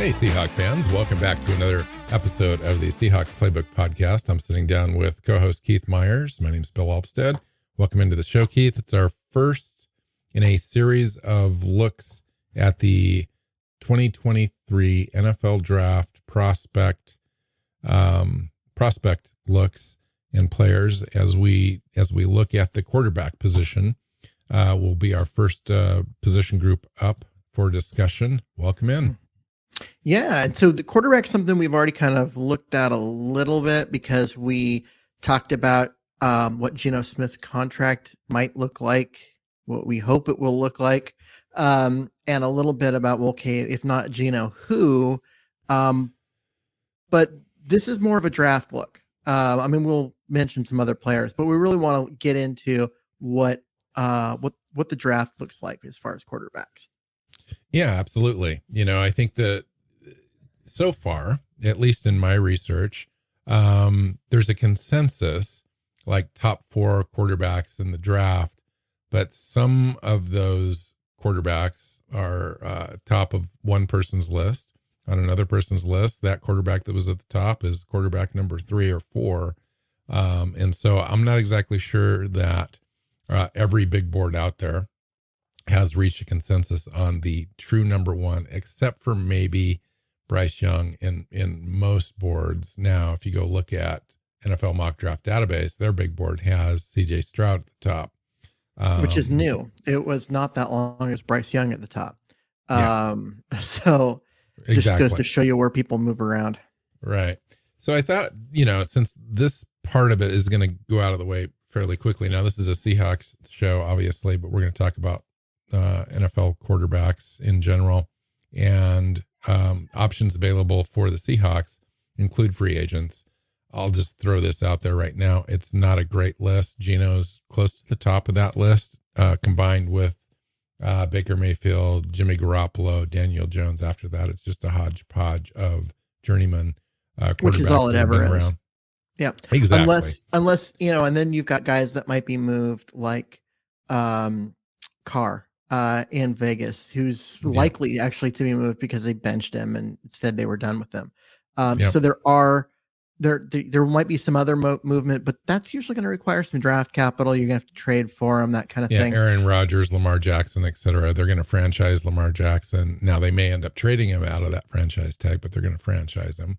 Hey, Seahawk fans, welcome back to another episode of the Seahawks Playbook Podcast. I'm sitting down with co host Keith Myers. My name's Bill Alvstad. Welcome into the show, Keith. It's our first in a series of looks at the 2023 NFL Draft prospect um, prospect looks and players as we as we look at the quarterback position. Uh, will be our first uh, position group up for discussion. Welcome in. Yeah, and so the quarterback's something we've already kind of looked at a little bit because we talked about um, what Geno Smith's contract might look like, what we hope it will look like, um, and a little bit about well, okay, if not Geno, who? Um, but this is more of a draft look. Uh, I mean, we'll mention some other players, but we really want to get into what uh, what what the draft looks like as far as quarterbacks. Yeah, absolutely. You know, I think that so far, at least in my research, um, there's a consensus like top four quarterbacks in the draft, but some of those quarterbacks are uh, top of one person's list. On another person's list, that quarterback that was at the top is quarterback number three or four. Um, and so I'm not exactly sure that uh, every big board out there has reached a consensus on the true number one, except for maybe Bryce Young in in most boards. Now, if you go look at NFL mock draft database, their big board has CJ Stroud at the top. Um, Which is new. It was not that long as Bryce Young at the top. Um, so just Exactly. goes to show you where people move around. Right. So I thought, you know, since this part of it is going to go out of the way fairly quickly. Now, this is a Seahawks show, obviously, but we're going to talk about uh, NFL quarterbacks in general and um, options available for the Seahawks include free agents. I'll just throw this out there right now. It's not a great list. Geno's close to the top of that list, uh, combined with uh, Baker Mayfield, Jimmy Garoppolo, Daniel Jones. After that, it's just a hodgepodge of journeyman uh, Which is all it ever is. around. Yeah. Exactly. Unless unless, you know, and then you've got guys that might be moved like um Carr uh in Vegas, who's Yeah. likely actually to be moved because they benched him and said they were done with him. Um Yeah. so there are there, there there might be some other mo- movement, but that's usually going to require some draft capital. You're going to have to trade for him, that kind of yeah, thing. Aaron Rodgers, Lamar Jackson, et cetera. They're going to franchise Lamar Jackson. Now they may end up trading him out of that franchise tag, but they're going to franchise him.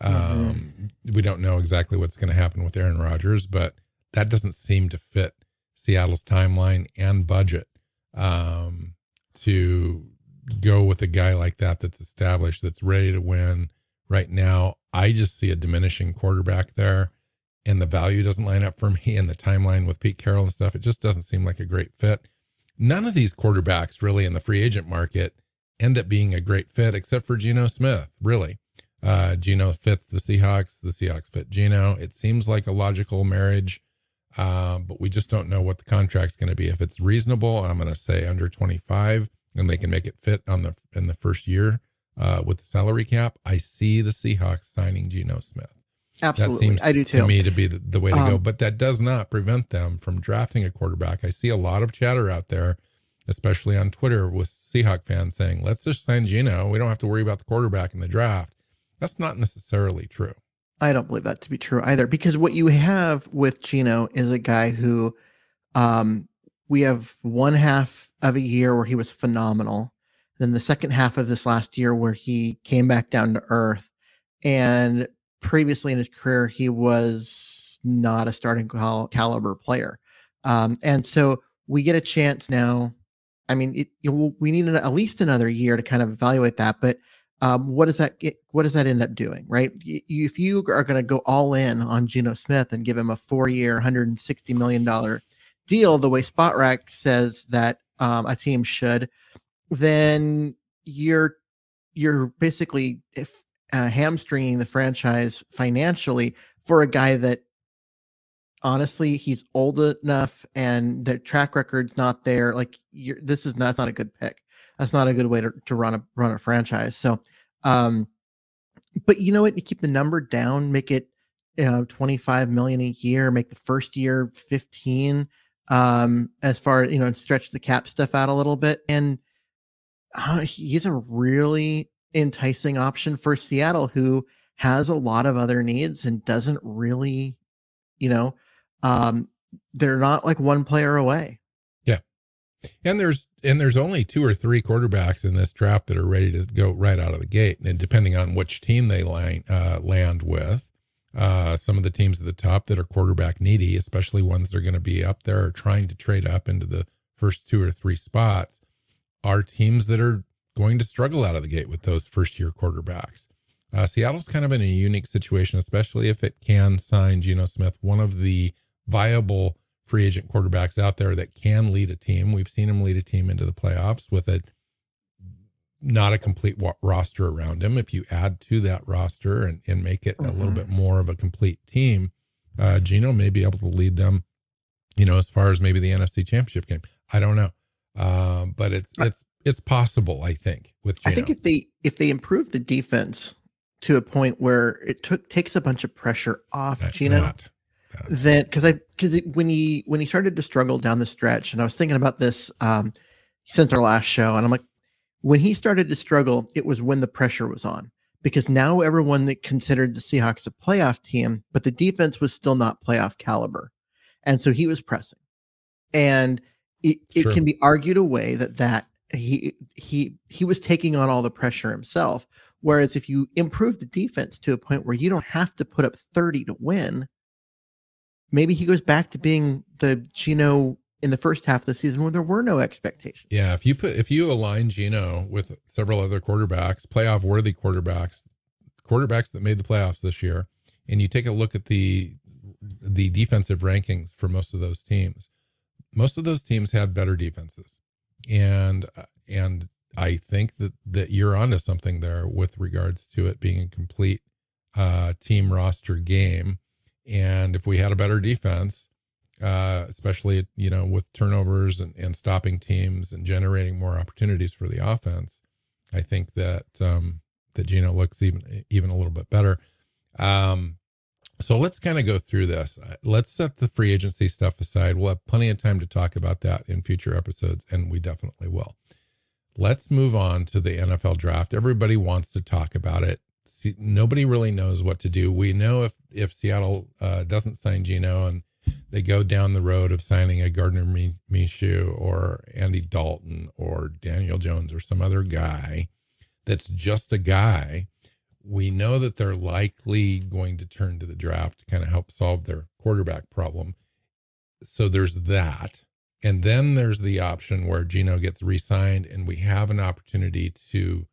Um, We don't know exactly what's going to happen with Aaron Rodgers, but that doesn't seem to fit Seattle's timeline and budget um, to go with a guy like that that's established, that's ready to win. Right now, I just see a diminishing quarterback there, and the value doesn't line up for me. And the timeline with Pete Carroll and stuff, it just doesn't seem like a great fit. None of these quarterbacks really in the free agent market end up being a great fit, except for Geno Smith, really. Uh, Geno fits the Seahawks. The Seahawks fit Geno. It seems like a logical marriage, uh, but we just don't know what the contract's going to be. If it's reasonable, I'm going to say under 25, and they can make it fit on the in the first year uh, with the salary cap. I see the Seahawks signing Geno Smith. Absolutely, that seems I do too. To me, to be the, the way to go, Um, but that does not prevent them from drafting a quarterback. I see a lot of chatter out there, especially on Twitter, with Seahawk fans saying, "Let's just sign Geno. We don't have to worry about the quarterback in the draft." That's not necessarily true. I don't believe that to be true either, because what you have with Geno is a guy who, um, we have one half of a year where he was phenomenal, then the second half of this last year where he came back down to earth, and previously in his career he was not a starting cal- caliber player, um, and so we get a chance now. I mean, it, know, we need an, at least another year to kind of evaluate that, but um, what does that get, what does that end up doing right? If you are going to go all in on Geno Smith and give him a four year 160 million dollar deal the way Spotrac says that um, a team should then you're you're basically if uh, hamstringing the franchise financially for a guy that honestly he's old enough and the track record's not there like this is not, not a good pick that's not a good way to, to run a run a franchise. So um but you know what? You keep the number down make it you know 25 million a year make the first year 15 um as far you know and stretch the cap stuff out a little bit. And uh, he's a really enticing option for Seattle who has a lot of other needs and doesn't really you know um they're not like one player away. Yeah. And there's and there's only two or three quarterbacks in this draft that are ready to go right out of the gate. And depending on which team they line, uh, land with, uh, some of the teams at the top that are quarterback needy, especially ones that are going to be up there or trying to trade up into the first two or three spots, are teams that are going to struggle out of the gate with those first year quarterbacks. Uh, Seattle's kind of in a unique situation, especially if it can sign Geno Smith, one of the viable free agent quarterbacks out there that can lead a team. We've seen him lead a team into the playoffs with a not a complete roster around him. If you add to that roster and, and make it a little Mhm. bit more of a complete team, uh, Geno may be able to lead them, you know, as far as maybe the NFC championship game. I don't know. Um, but it's, it's, it's possible, I think, with Geno. I think if they if they improve the defense to a point where it took takes a bunch of pressure off Geno, not- then because I because when he when he started to struggle down the stretch, and I was thinking about this um, since our last show, and I'm like, when he started to struggle, it was when the pressure was on because now everyone that considered the Seahawks a playoff team, but the defense was still not playoff caliber, and so he was pressing, and it, it Sure. can be argued away that that he he he was taking on all the pressure himself. Whereas if you improve the defense to a point where you don't have to put up 30 to win, maybe he goes back to being the Geno in the first half of the season when there were no expectations. Yeah, if you put if you align Geno with several other quarterbacks, playoff worthy quarterbacks, quarterbacks that made the playoffs this year, and you take a look at the the defensive rankings for most of those teams, most of those teams had better defenses, and and I think that that you're onto something there with regards to it being a complete uh, team roster game, and if we had a better defense, uh, especially you know with turnovers and, and stopping teams and generating more opportunities for the offense. I think that um, that Geno looks even even a little bit better. Um, so let's kind of go through this. Uh, Let's set the free agency stuff aside. We'll have plenty of time to talk about that in future episodes, and we definitely will. Let's move on to the NFL draft. Everybody wants to talk about it. Nobody really knows what to do. We know if if Seattle uh, doesn't sign Geno and they go down the road of signing a Gardner Minshew or Andy Dalton or Daniel Jones or some other guy that's just a guy, we know that they're likely going to turn to the draft to kind of help solve their quarterback problem. So there's that. And then there's the option where Geno gets re signed and we have an opportunity to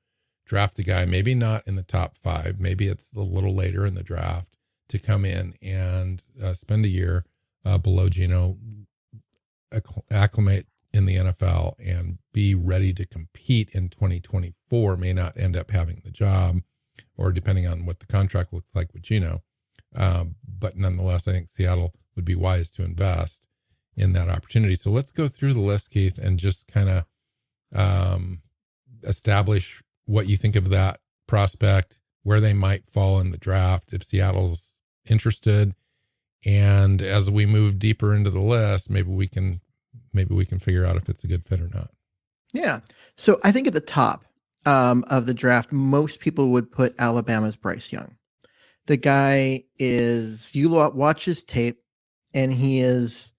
draft a guy, maybe not in the top five, maybe it's a little later in the draft to come in and uh, spend a year uh, below Geno, acclimate in the NFL and be ready to compete in 2024 may not end up having the job or depending on what the contract looks like with Geno. Um, but nonetheless, I think Seattle would be wise to invest in that opportunity. So let's go through the list, Keith, and just kind of um, establish what you think of that prospect, where they might fall in the draft if Seattle's interested. And as we move deeper into the list, maybe we can maybe we can figure out if it's a good fit or not. Yeah. So I think at the top um, of the draft, most people would put Alabama's Bryce Young. The guy is you watch his tape, and he is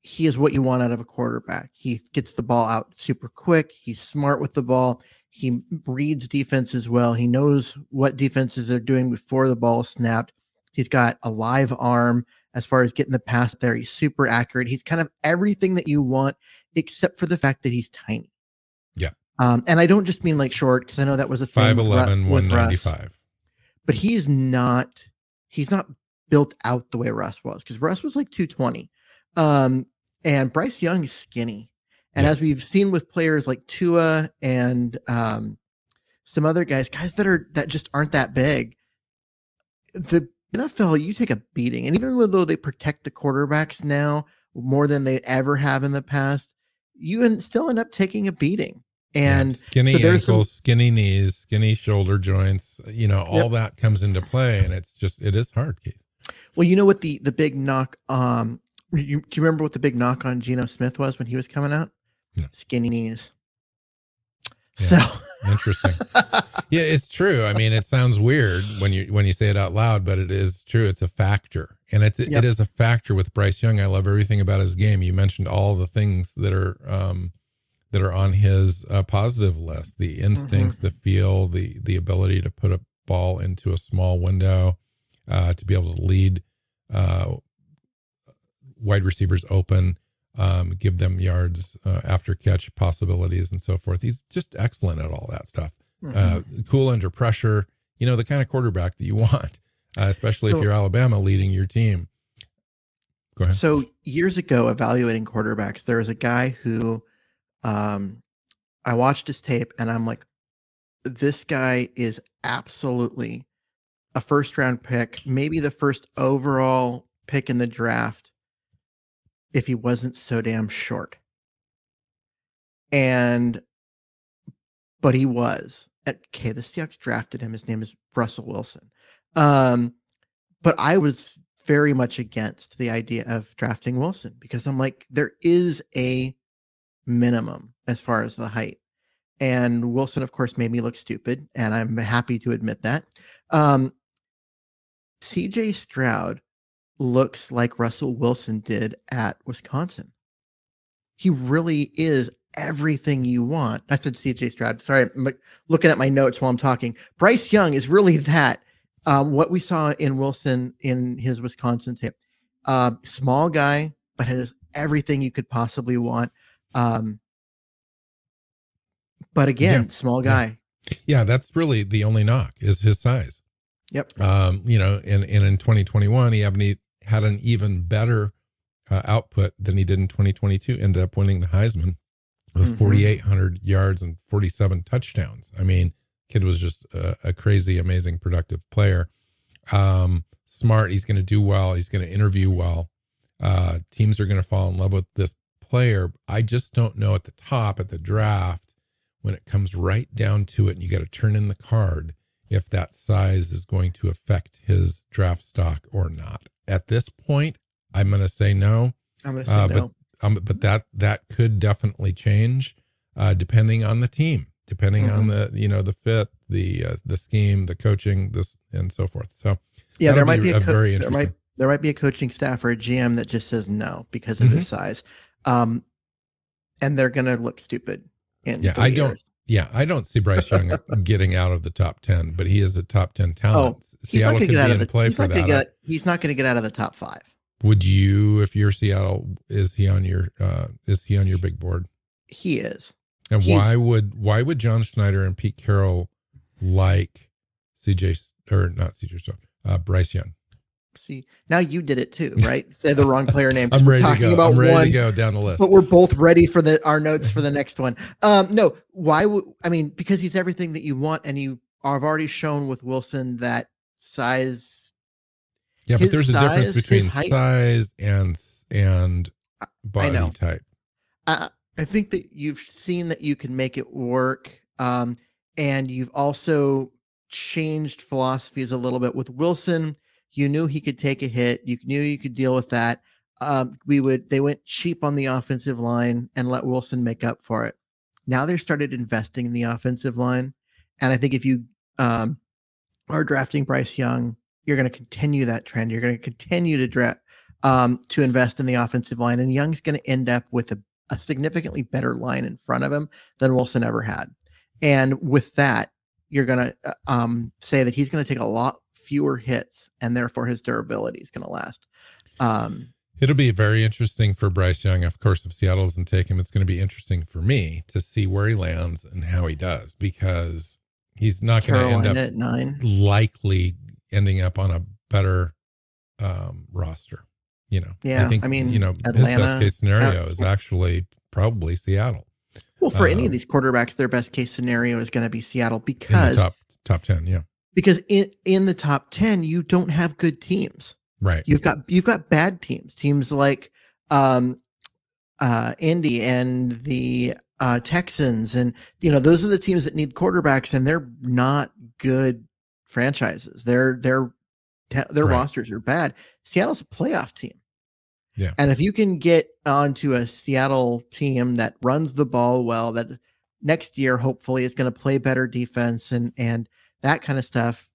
he is what you want out of a quarterback. He gets the ball out super quick. He's smart with the ball. He reads defenses well. He knows what defenses are doing before the ball is snapped. He's got a live arm as far as getting the pass there. He's super accurate. He's kind of everything that you want, except for the fact that he's tiny. Yeah. Um, and I don't just mean like short because I know that was a thing 5'11, 195. but he's not he's not built out the way Russ was because Russ was like 220. Um, and Bryce Young is skinny. And yes. as we've seen with players like Tua and um, some other guys, guys that are that just aren't that big, the NFL, you take a beating. And even though they protect the quarterbacks now more than they ever have in the past, you still end up taking a beating. And yeah, skinny so ankles, some, skinny knees, skinny shoulder joints, you know, all yep. that comes into play. And it's just, it is hard, Keith. Well, you know what the the big knock um you, do you remember what the big knock on Geno Smith was when he was coming out? No. Skinny knees. Yeah. So interesting. yeah, it's true. I mean, it sounds weird when you when you say it out loud, but it is true. It's a factor, and it's yep. it is a factor with Bryce Young. I love everything about his game. You mentioned all the things that are um, that are on his uh, positive list: the instincts, mm-hmm. the feel, the the ability to put a ball into a small window, uh, to be able to lead uh, wide receivers open um, give them yards uh, after catch possibilities and so forth. He's just excellent at all that stuff. Mm-hmm. Uh, cool under pressure, you know, the kind of quarterback that you want, uh, especially so, if you're Alabama leading your team. Go ahead. So years ago, evaluating quarterbacks, there was a guy who um, I watched his tape and I'm like, this guy is absolutely a first round pick, maybe the first overall pick in the draft if he wasn't so damn short. And, but he was. Okay, the Seahawks drafted him. His name is Russell Wilson. Um, but I was very much against the idea of drafting Wilson because I'm like, there is a minimum as far as the height. And Wilson, of course, made me look stupid, and I'm happy to admit that. Um, CJ Stroud looks like Russell Wilson did at Wisconsin. He really is everything you want. I said CJ Stroud. Sorry, I'm looking at my notes while I'm talking. Bryce Young is really that. Um, what we saw in Wilson in his Wisconsin tape. Uh, small guy, but has everything you could possibly want. Um, but again, yeah. small guy. Yeah. yeah, that's really the only knock is his size. Yep. Um, you know, and, and in 2021, he had, had an even better uh, output than he did in 2022. Ended up winning the Heisman with mm-hmm. 4,800 yards and 47 touchdowns. I mean, kid was just a, a crazy, amazing, productive player. Um, smart. He's going to do well. He's going to interview well. Uh, teams are going to fall in love with this player. I just don't know at the top at the draft when it comes right down to it, and you got to turn in the card if that size is going to affect his draft stock or not. At this point, I'm going to say no. I'm going to say uh, no. But, um, but that that could definitely change uh, depending on the team, depending mm-hmm. on the you know the fit, the uh, the scheme, the coaching, this and so forth. So yeah, there might be, a, co- very there might there might be a coaching staff or a GM that just says no because of his Mm-hmm. size, um, and they're gonna look stupid. In yeah, I don't. Yeah, I don't see Bryce Young getting out of the top ten, but he is a top ten talent. Oh, he's not Seattle gonna could get out be of in the. play for that. get. He's not gonna get out of the top five. Would you, if you're Seattle, is he on your uh is he on your big board? He is. And He's- why would why would John Schneider and Pete Carroll like CJ or not CJ Stroud, uh, Bryce Young? See, now you did it too, right? Say the wrong player name I'm ready to talking go. about I'm ready one, to go down the list. but we're both ready for the our notes for the next one. Um, no, why would I mean? Because he's everything that you want, and you have already shown with Wilson that size. yeah, but there's a difference between size and and body know. type. I, I think that you've seen that you can make it work, um, and you've also changed philosophies a little bit with Wilson. You knew he could take a hit. You knew you could deal with that. Um, we would. They went cheap on the offensive line and let Wilson make up for it. Now they started investing in the offensive line, and I think if you um, are drafting Bryce Young, you're going to continue that trend. You're going to continue to draft um, to invest in the offensive line, and Young's going to end up with a, a significantly better line in front of him than Wilson ever had. And with that, you're going to um, say that he's going to take a lot fewer hits, and therefore his durability is going to last. Um, It'll be very interesting for Bryce Young. Of course, if Seattle doesn't take him, it's going to be interesting for me to see where he lands and how he does because he's not going to end up at nine. likely ending up on a better um, roster. You know, Yeah, I think I mean, you know his best case scenario is actually probably Seattle Well, for any Um, of these quarterbacks, their best case scenario is going to be Seattle because top top ten. Yeah, because in in the top ten, you don't have good teams. right. You've got you've got bad teams. Teams like um uh Indy and the uh Texans and you know those are the teams that need quarterbacks and they're not good franchises. Their their te- their Right. rosters are bad. Seattle's a playoff team. Yeah. And if you can get onto a Seattle team that runs the ball well that next year hopefully is going to play better defense and and that kind of stuff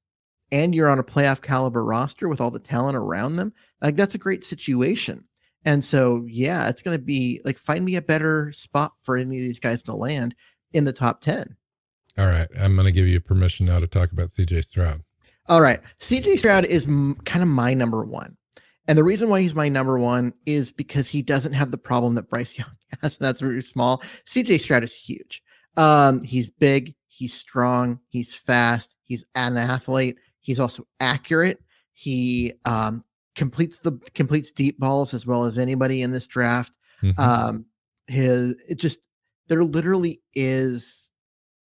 and you're on a playoff caliber roster with all the talent around them, like that's a great situation. And so, yeah, it's going to be like find me a better spot for any of these guys to land in the top 10. All right, I'm going to give you permission now to talk about CJ Stroud. All right. CJ Stroud is m- kind of my number one. And the reason why he's my number one is because he doesn't have the problem that Bryce Young has. And that's really small. CJ Stroud is huge. Um, he's big, he's strong, he's fast, he's an athlete, he's also accurate. He um, completes the completes deep balls as well as anybody in this draft. Mhm. Um, his it just there literally is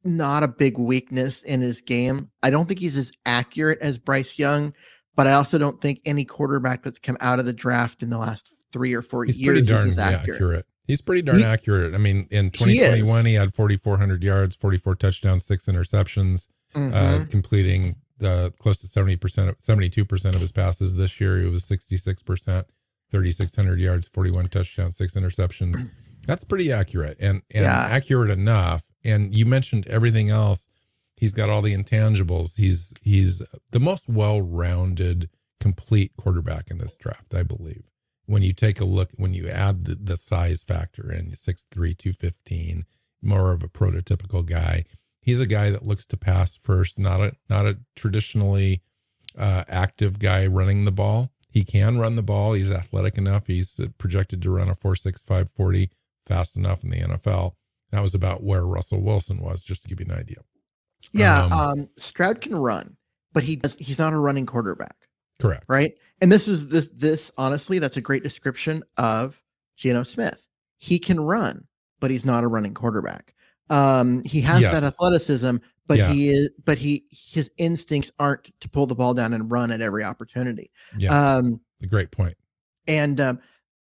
not a big weakness in his game. I don't think he's as accurate as Bryce Young, but I also don't think any quarterback that's come out of the draft in the last three or four He's years pretty darn is as accurate. accurate. He's pretty darn He- accurate. I mean, in He 2021, he, had 4,400 yards, 44 touchdowns, six interceptions, uh, Mhm. completing uh, close to 70%, of, 72% of his passes. This year, he was 66%, 3,600 yards, 41 touchdowns, six interceptions. That's pretty accurate and, and Yeah. accurate enough. And you mentioned everything else. He's got all the intangibles. He's he's the most well-rounded, complete quarterback in this draft, I believe when you take a look, when you add the, the size factor in 6'3, 215, more of a prototypical guy. He's a guy that looks to pass first, not a not a traditionally uh, active guy running the ball. He can run the ball. He's athletic enough. He's projected to run a 4.65 40 fast enough in the NFL. That was about where Russell Wilson was, just to give you an idea. Yeah, Um, um, Stroud can run, but he does he's not a running quarterback. Correct. right? And this is this this honestly, that's a great description of Geno Smith. He can run, but he's not a running quarterback. Um, he has that athleticism, but Yeah. he is but he his instincts aren't to pull the ball down and run at every opportunity. Yeah, Um, a great point. and um,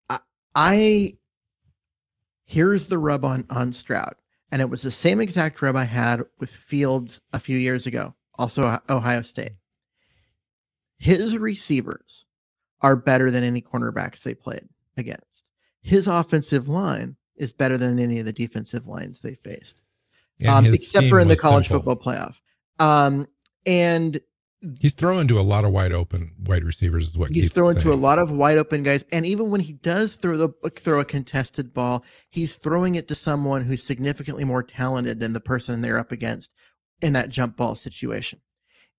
I, I here's the rub on on Stroud, and it was the same exact rub I had with Fields a few years ago, also Ohio State. His receivers are better than any cornerbacks they played against. His offensive line is better than any of the defensive lines they faced, um, except for in the college simple. football playoff. Um, and he's throwing to a lot of wide open wide receivers. Is what he's throwing to a lot of wide open guys. And even when he does throw the throw a contested ball, he's throwing it to someone who's significantly more talented than the person they're up against in that jump ball situation.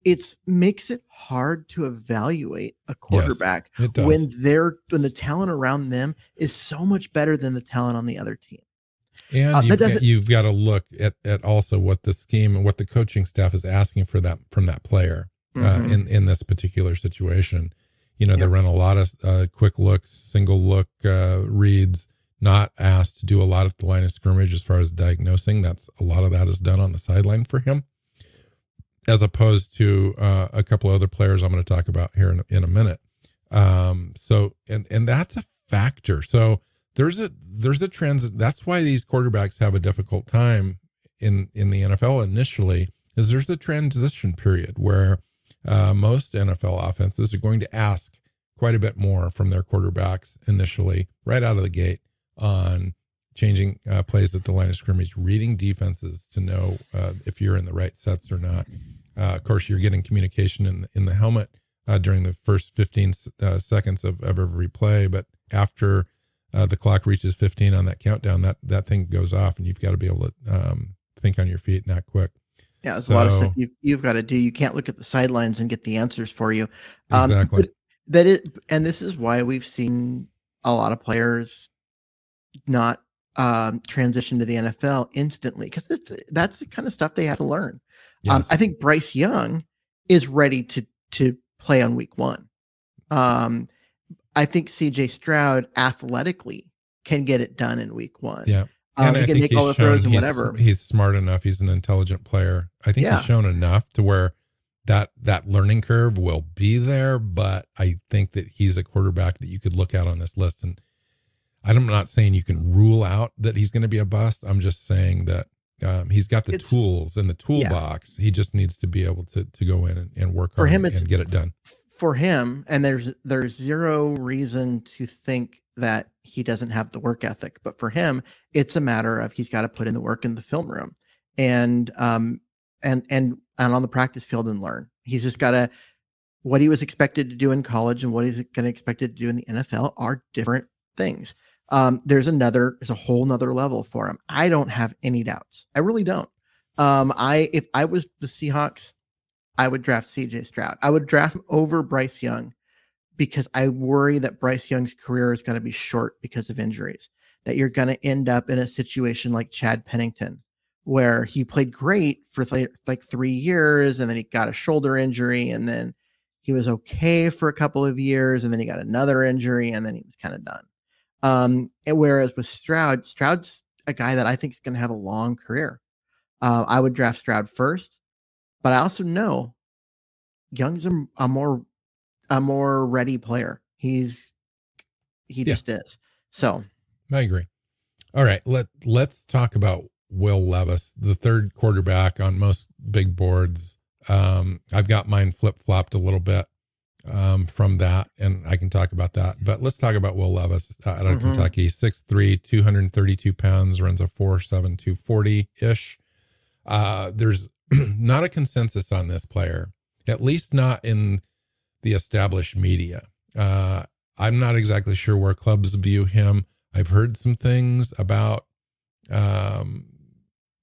It's makes it hard to evaluate a quarterback it does. when they're when the talent around them is so much better than the talent on the other team. And Uh, you've, got, you've got to look at, at also what the scheme and what the coaching staff is asking for that from that player uh, Mhm. in in this particular situation. You know, they run a lot of uh, quick looks, single look uh, reads, not asked to do a lot at the line of scrimmage as far as diagnosing. That's a lot of that is done on the sideline for him, as opposed to uh, a couple other players I'm going to talk about here in, in a minute. Um, so, and and that's a factor. So there's a there's a transit. That's why these quarterbacks have a difficult time in in the NFL initially. Is there's a transition period where uh, most NFL offenses are going to ask quite a bit more from their quarterbacks initially, right out of the gate, on changing uh, plays at the line of scrimmage, reading defenses to know uh, if you're in the right sets or not. Uh, of course, you're getting communication in in the helmet uh, during the first 15 uh, seconds of, of every play, but after uh, the clock reaches 15 on that countdown, that that thing goes off, and you've got to be able to um, think on your feet, not quick. Yeah, there's a lot of stuff you've, you've got to do. You can't look at the sidelines and get the answers for you. Um, Exactly. That it, and this is why we've seen a lot of players not um, transition to the NFL instantly because that's the kind of stuff they have to learn. Um, I think Bryce Young is ready to to play on week one. Um, I think CJ Stroud athletically can get it done in week one. Yeah. Um, he can make all the throws and he's- whatever. He's smart enough. He's an intelligent player. I think Yeah. he's shown enough to where that that learning curve will be there. But I think that he's a quarterback that you could look at on this list. And I'm not saying you can rule out that he's going to be a bust. I'm just saying that um, he's got the It's- tools in the toolbox. He just needs to be able to to go in and, and work For hard him, and, and get it done. for him and there's there's zero reason to think that he doesn't have the work ethic but for him it's a matter of he's got to put in the work in the film room and um and and and on the practice field and learn he's just got to what he was expected to do in college and what he's going to expected to do in the NFL are different things um there's another there's a whole nother level for him i don't have any doubts i really don't um i if i was the seahawks I would draft CJ Stroud. I would draft him over Bryce Young because I worry that Bryce Young's career is going to be short because of injuries. That you're going to end up in a situation like Chad Pennington, where he played great for th- like three years and then he got a shoulder injury and then he was okay for a couple of years and then he got another injury and then he was kind of done. Um, whereas with Stroud, Stroud's a guy that I think is going to have a long career. Uh, I would draft Stroud first, but I also know Young's a, a more a more ready player. He's he Yeah. just is. So I agree. All right, let let's talk about Will Levis, the third quarterback on most big boards. Um, I've got mine flip flopped a little bit um, from that, and I can talk about that. But let's talk about Will Levis uh, out of Mhm. Kentucky, 6'3", 232 pounds, runs a 4'7", 240 ish. Uh, there's not a consensus on this player, at least not in the established media. Uh, I'm not exactly sure where clubs view him. I've heard some things about um,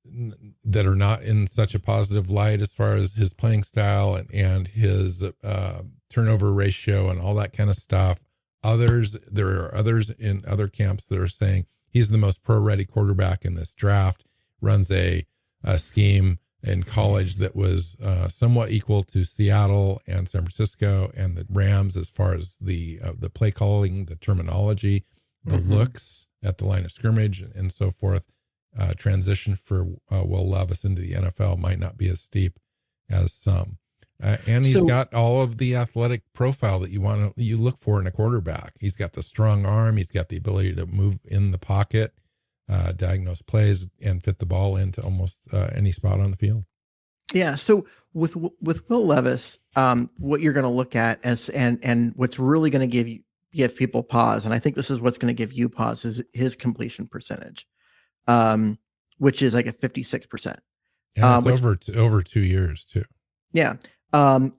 n- that are not in such a positive light as far as his playing style and, and his uh, turnover ratio and all that kind of stuff. Others, there are others in other camps that are saying he's the most pro ready quarterback in this draft, runs a, a scheme in college that was uh, somewhat equal to Seattle and San Francisco and the Rams as far as the uh, the play calling, the terminology, the Mhm. looks at the line of scrimmage, and so forth. Uh, transition for uh, Will Levis into the NFL might not be as steep as some, uh, and he's So- got all of the athletic profile that you want to you look for in a quarterback. He's got the strong arm. He's got the ability to move in the pocket, uh, diagnose plays, and fit the ball into almost uh, any spot on the field. Yeah. So with with Will Levis, um, what you're going to look at as and and what's really going to give you give people pause, and I think this is what's going to give you pause is his completion percentage, um, which is like a 56 percent. And Um, which- over over two years too. Yeah. Um,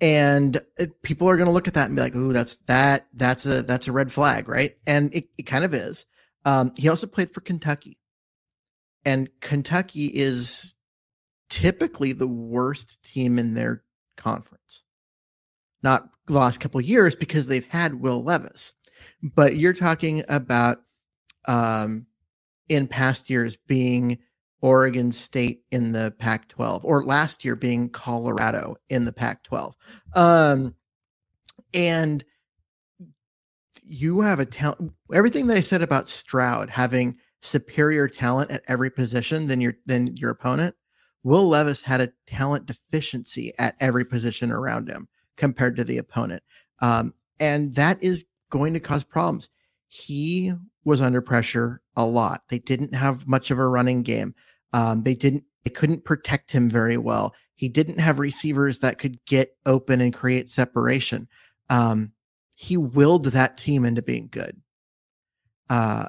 and people are going to look at that and be like, "Ooh, that's that that's a that's a red flag, right?" And it, it kind of is. Um, he also played for Kentucky, and Kentucky is typically the worst team in their conference. Not the last couple years because they've had Will Levis, but you're talking about um, in past years being Oregon State in the Pac 12, or last year being Colorado in the Pac 12. Um, and you have a talent, everything that I said about Stroud having superior talent at every position than your than your opponent. Will Levis had a talent deficiency at every position around him compared to the opponent. Um, and that is going to cause problems. He was under pressure a lot. They didn't have much of a running game. Um, they didn't they couldn't protect him very well. He didn't have receivers that could get open and create separation. Um, he willed that team into being good. Uh,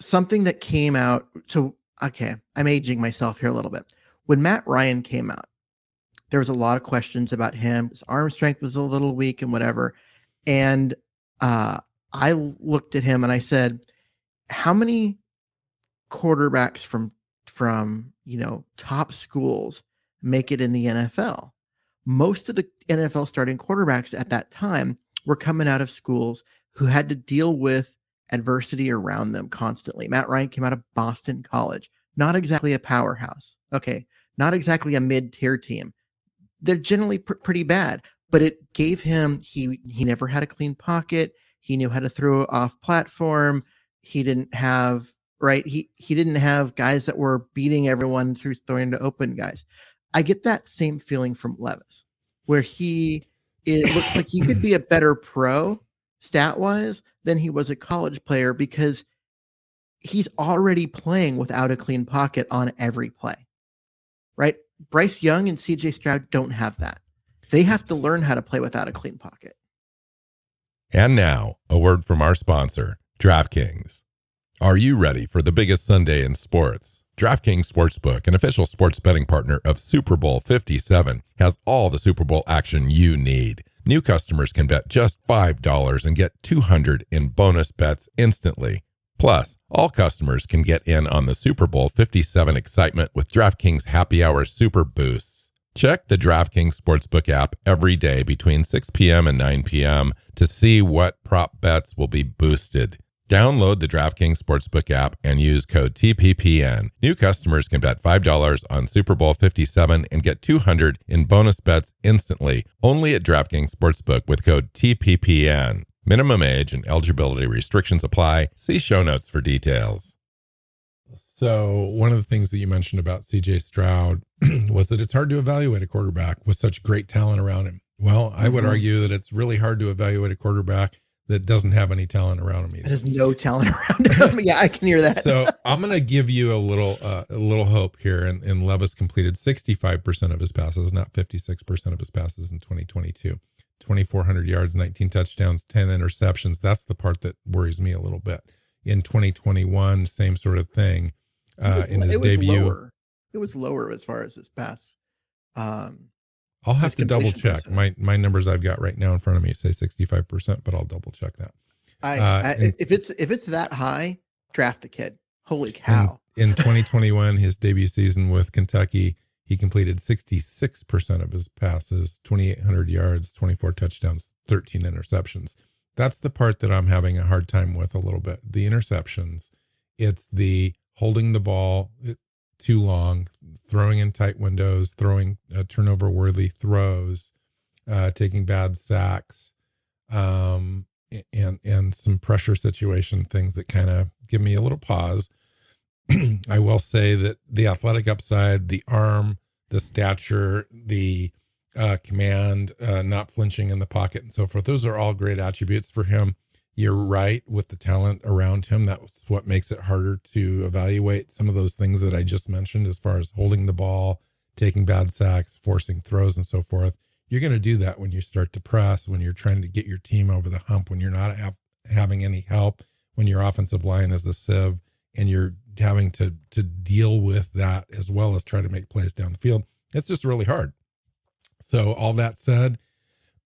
something that came out. So okay, I'm aging myself here a little bit. When Matt Ryan came out, there was a lot of questions about him. His arm strength was a little weak and whatever. And uh, I looked at him and I said, "How many quarterbacks from from you know top schools make it in the NFL?" Most of the NFL starting quarterbacks at that time were coming out of schools who had to deal with adversity around them constantly. Matt Ryan came out of Boston College, not exactly a powerhouse. Okay, not exactly a mid-tier team. They're generally pr- pretty bad, but it gave him he he never had a clean pocket. He knew how to throw off platform. He didn't have right. He he didn't have guys that were beating everyone through throwing to open guys. I get that same feeling from Levis, where he it looks like he could be a better pro stat wise than he was a college player because he's already playing without a clean pocket on every play. Right? Bryce Young and CJ Stroud don't have that. They have to learn how to play without a clean pocket. And now, a word from our sponsor, DraftKings. Are you ready for the biggest Sunday in sports? DraftKings Sportsbook, an official sports betting partner of Super Bowl 57, has all the Super Bowl action you need. New customers can bet just $5 and get 200 in bonus bets instantly. Plus, all customers can get in on the Super Bowl 57 excitement with DraftKings Happy Hour Super Boosts. Check the DraftKings Sportsbook app every day between 6 p.m. and 9 p.m. to see what prop bets will be boosted. Download the DraftKings Sportsbook app and use code TPPN. New customers can bet $5 on Super Bowl 57 and get 200 in bonus bets instantly, only at DraftKings Sportsbook with code TPPN. Minimum age and eligibility restrictions apply. See show notes for details. So one of the things that you mentioned about CJ Stroud was that it's hard to evaluate a quarterback with such great talent around him. Well, I would Mhm. argue that it's really hard to evaluate a quarterback that doesn't have any talent around him either. There's no talent around him. yeah, I can hear that. so I'm going to give you a little uh, a little hope here. And, and Levis completed 65% of his passes, not 56% of his passes in 2022. 2,400 yards, 19 touchdowns, 10 interceptions. That's the part that worries me a little bit. In 2021, same sort of thing. Uh, was- in his it was debut, lower. It was lower as far as his pass. Um, I'll have to double check. My my numbers I've got right now in front of me say 65%, but I'll double check that. I, Uh, I and- if it's if it's that high, draft the kid. Holy cow! In, in 2021, his debut season with Kentucky, he completed 66% of his passes, 2,800 yards, 24 touchdowns, 13 interceptions. That's the part that I'm having a hard time with a little bit. The interceptions, it's the holding the ball it- too long, throwing in tight windows, throwing uh, turnover worthy throws, uh, taking bad sacks, um, and and some pressure situation things that kind of give me a little pause. I will say that the athletic upside, the arm, the stature, the uh, command, uh, not flinching in the pocket, and so forth. Those are all great attributes for him. You're right with the talent around him. That's what makes it harder to evaluate some of those things that I just mentioned, as far as holding the ball, taking bad sacks, forcing throws, and so forth. You're going to do that when you start to press, when you're trying to get your team over the hump, when you're not having any help, when your offensive line is a sieve and you're having to to deal with that as well as try to make plays down the field. It's just really hard. So all that said,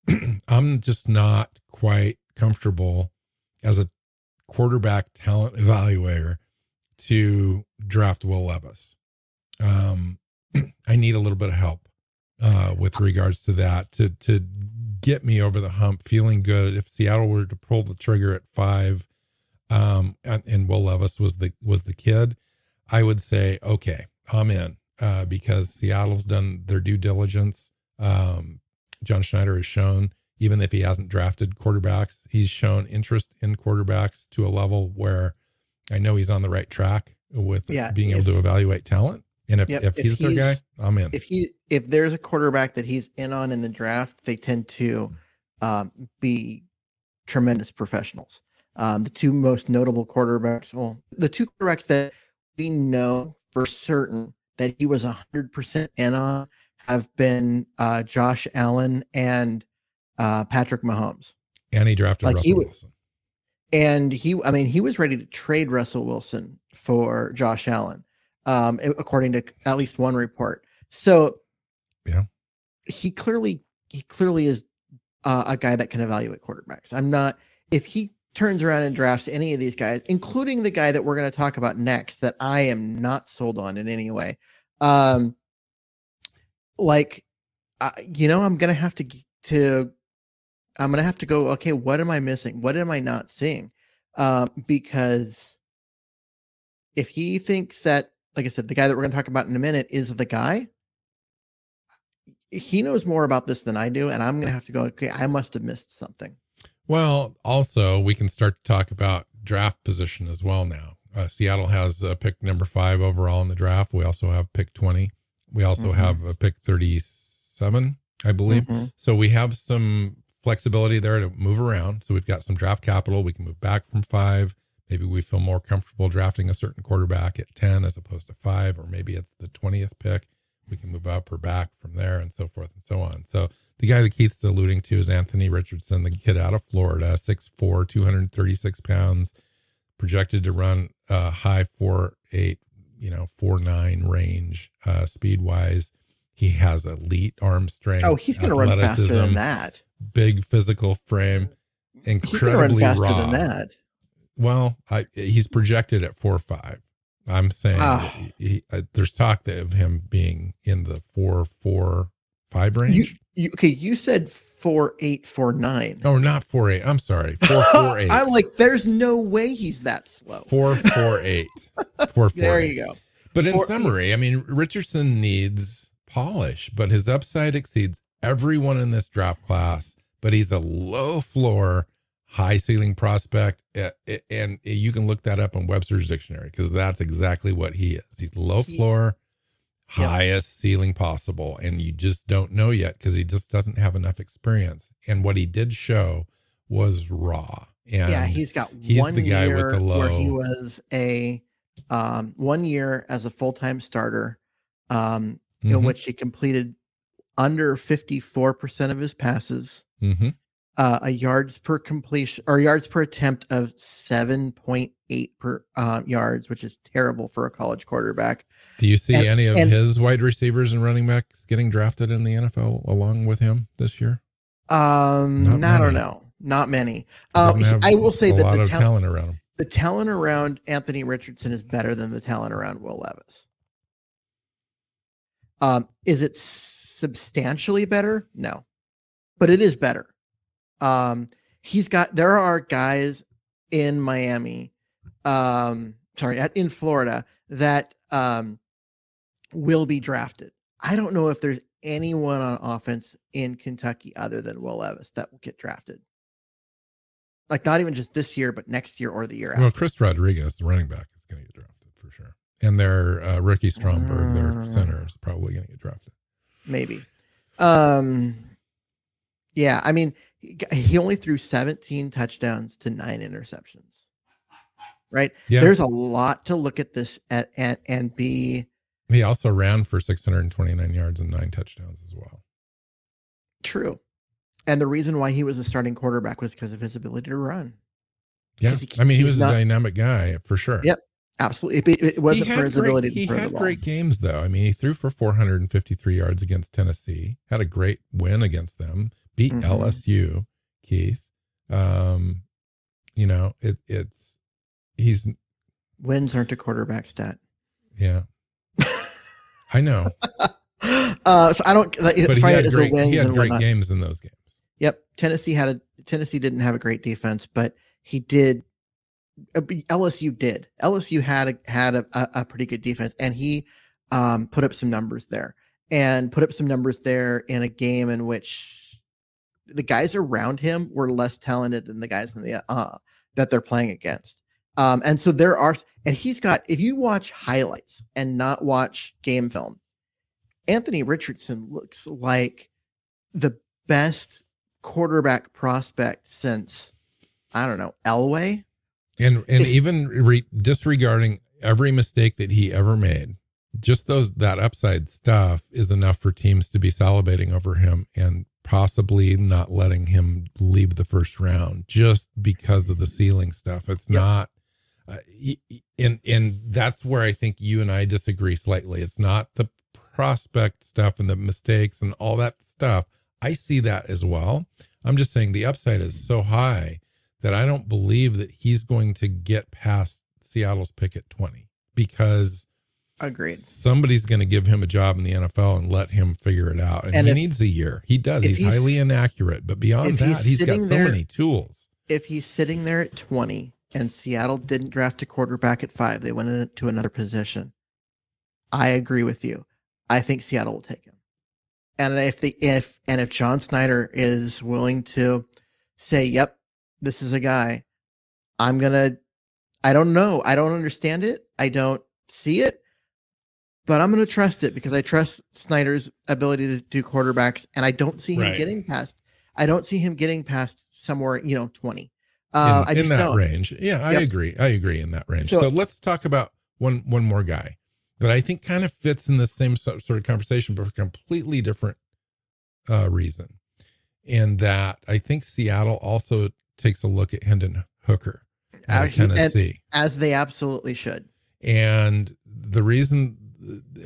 I'm just not quite comfortable as a quarterback talent evaluator to draft Will Levis. Um, I need a little bit of help uh, with regards to that to to get me over the hump, feeling good. If Seattle were to pull the trigger at five, um, and, and Will Levis was the was the kid, I would say okay, I'm in uh, because Seattle's done their due diligence. Um, John Schneider has shown, even if he hasn't drafted quarterbacks, he's shown interest in quarterbacks to a level where I know he's on the right track with Yeah, being able if- to evaluate talent. And if, Yep, if he's their guy, I'm in. If he if there's a quarterback that he's in on in the draft, they tend to um, be tremendous professionals. Um, the two most notable quarterbacks, well, the two quarterbacks that we know for certain that he was hundred percent in on have been uh, Josh Allen and uh, Patrick Mahomes. and he drafted like, Russell he would- Wilson. And he, I mean, he was ready to trade Russell Wilson for Josh Allen, um, according to at least one report. So, Yeah. he clearly, he clearly is uh, a guy that can evaluate quarterbacks. I'm not. If he turns around and drafts any of these guys, including the guy that we're going to talk about next, that I am not sold on in any way, um, like, uh, you know, I'm going to have to to I'm gonna have to go. Okay, what am I missing? What am I not seeing? Um, because if he thinks that, like I said, the guy that we're gonna talk about in a minute is the guy, he knows more about this than I do, and I'm gonna have to go. Okay, I must have missed something. Well, also we can start to talk about draft position as well now. Uh, Seattle has uh, pick number five overall in the draft. We also have pick twenty. We also Mhm. have a pick thirty-seven, I believe. Mhm. So we have some flexibility there to move around. So we've got some draft capital. We can move back from five. Maybe we feel more comfortable drafting a certain quarterback at ten as opposed to five, or maybe it's the twentieth pick. We can move up or back from there, and so forth and so on. So the guy that Keith's alluding to is Anthony Richardson, the kid out of Florida, 6'4, 236 pounds, projected to run uh, high four eight, you know, four nine range uh, speed wise. He has elite arm strength. Oh, he's gonna run faster than that. Big physical frame, gonna run incredibly faster raw. than that. Well, I, he's projected at four five. I'm saying Ah. that he, uh, there's talk that of him being in the four four five range. You, you okay? You said four eight four nine. Oh, not four eight. I'm sorry, four four eight. I'm like, there's no way he's that slow. four four eight. Four four There eight. you go. But in Four- summary, I mean, Richardson needs polish, but his upside exceeds everyone in this draft class. But he's a low floor, high ceiling prospect, uh, and you can look that up on Webster's dictionary because that's exactly what he is. He's low floor, Yeah. highest ceiling possible, and you just don't know yet because he just doesn't have enough experience. And what he did show was raw. And yeah, he's got he's one the guy with year the where he was a um, one year as a full time starter, um, in Mhm. which he completed under fifty four percent of his passes, Mhm. uh, a yards per completion or yards per attempt of seven point eight per um, yards, which is terrible for a college quarterback. Do you see And- any of and- his wide receivers and running backs getting drafted in the NFL along with him this year? Um, Not I don't know, not many. Uh, I will say that the tal- talent around him. the talent around Anthony Richardson is better than the talent around Will Levis. Um, is it substantially better? No, but it is better. Um, he's got. There are guys in Miami, um, sorry, at, in Florida that um will be drafted. I don't know if there's anyone on offense in Kentucky other than Will Levis that will get drafted. Like not even just this year, but next year or the year Well, after. Well, Chris Rodriguez, the running back, is going to get drafted for sure. And their uh, Ricky Stromberg, their Uh. center, is probably going to get drafted. Maybe. Um, yeah, I mean, he, only threw 17 touchdowns to nine interceptions. Right? Yeah. There's a lot to look at this at and and be He also ran for 629 yards and nine touchdowns as well. true. And the reason why he was a starting quarterback was because of his ability to run. Yeah. he- I mean, he was not- a dynamic guy for sure. Yep. Absolutely, it, it wasn't for his great- ability to He throw the had ball. great games though. I mean, he threw for 453 yards against Tennessee. Had a great win against them. Beat Mhm. LSU. Keith, um, you know, it, it's he's Wins aren't a quarterback stat. yeah. I know, Uh, so I don't. Like, but he had great he had great games in those games. Yep, Tennessee had a Tennessee didn't have a great defense, but he did. Uh, LSU did. LSU had a had a, a, pretty good defense, and he um, put up some numbers there, and put up some numbers there in a game in which the guys around him were less talented than the guys in the uh, that they're playing against. Um, and so there are, and he's got. If you watch highlights and not watch game film, Anthony Richardson looks like the best quarterback prospect since I don't know Elway. And and even re- disregarding every mistake that he ever made, just those that upside stuff is enough for teams to be salivating over him and possibly not letting him leave the first round just because of the ceiling stuff. It's Yep. not uh, and and that's where I think you and I disagree slightly. It's not the prospect stuff and the mistakes and all that stuff. I see that as well. I'm just saying the upside is so high that I don't believe that he's going to get past Seattle's pick at 20 because Agreed. somebody's going to give him a job in the NFL and let him figure it out. And, And he if- needs a year. He does. He's, he's- highly inaccurate. But beyond that, he's he's got so there- many tools. If he's sitting there at twenty and Seattle didn't draft a quarterback at five, they went into another position. I agree with you. I think Seattle will take him. And if the if and if John Schneider is willing to say, "Yep, this is a guy," I'm gonna. I don't know. I don't understand it. I don't see it, but I'm gonna trust it because I trust Schneider's ability to do quarterbacks, and I don't see him Right. getting past. I don't see him getting past somewhere, you know, twenty. Uh, in, I in that don't. range. Yeah, I Yep. agree. I agree in that range. So- So, let's talk about one one more guy that I think kind of fits in the same sort of conversation, but for completely different uh, reason. And that I think Seattle also takes a look at Hendon Hooker out of Tennessee. as they absolutely should. And the reason,